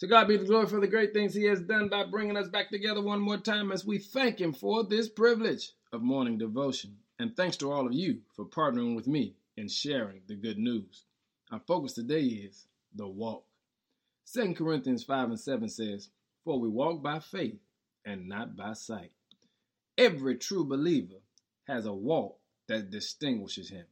To God be the glory for the great things He has done by bringing us back together one more time as we thank Him for this privilege of morning devotion. And thanks to all of you for partnering with me in sharing the good news. Our focus today is the walk. 2 Corinthians 5 and 7 says, For we walk by faith and not by sight. Every true believer has a walk that distinguishes him.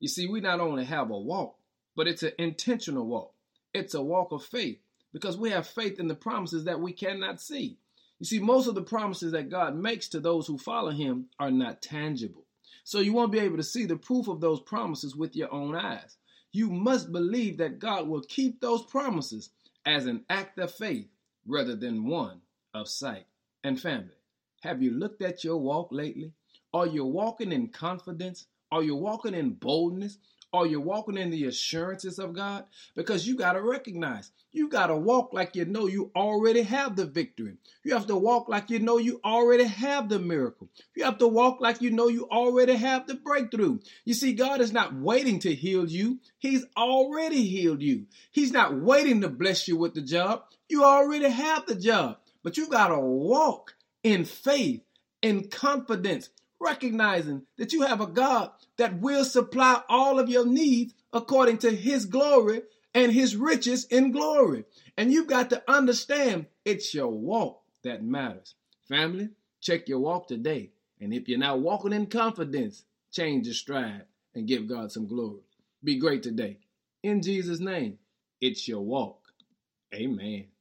You see, we not only have a walk, but it's an intentional walk. It's a walk of faith because we have faith in the promises that we cannot see. You see, most of the promises that God makes to those who follow Him are not tangible. So you won't be able to see the proof of those promises with your own eyes. You must believe that God will keep those promises as an act of faith rather than one of sight. And family, have you looked at your walk lately? Are you walking in confidence? Are you walking in boldness? Are you walking in the assurances of God? Because you got to recognize, you got to walk like you know you already have the victory. You have to walk like you know you already have the miracle. You have to walk like you know you already have the breakthrough. You see, God is not waiting to heal you, He's already healed you. He's not waiting to bless you with the job. You already have the job. But you got to walk in faith, in confidence, recognizing that you have a God that will supply all of your needs according to his glory and his riches in glory. And you've got to understand it's your walk that matters. Family, check your walk today. And if you're not walking in confidence, change your stride and give God some glory. Be great today. In Jesus' name, it's your walk. Amen.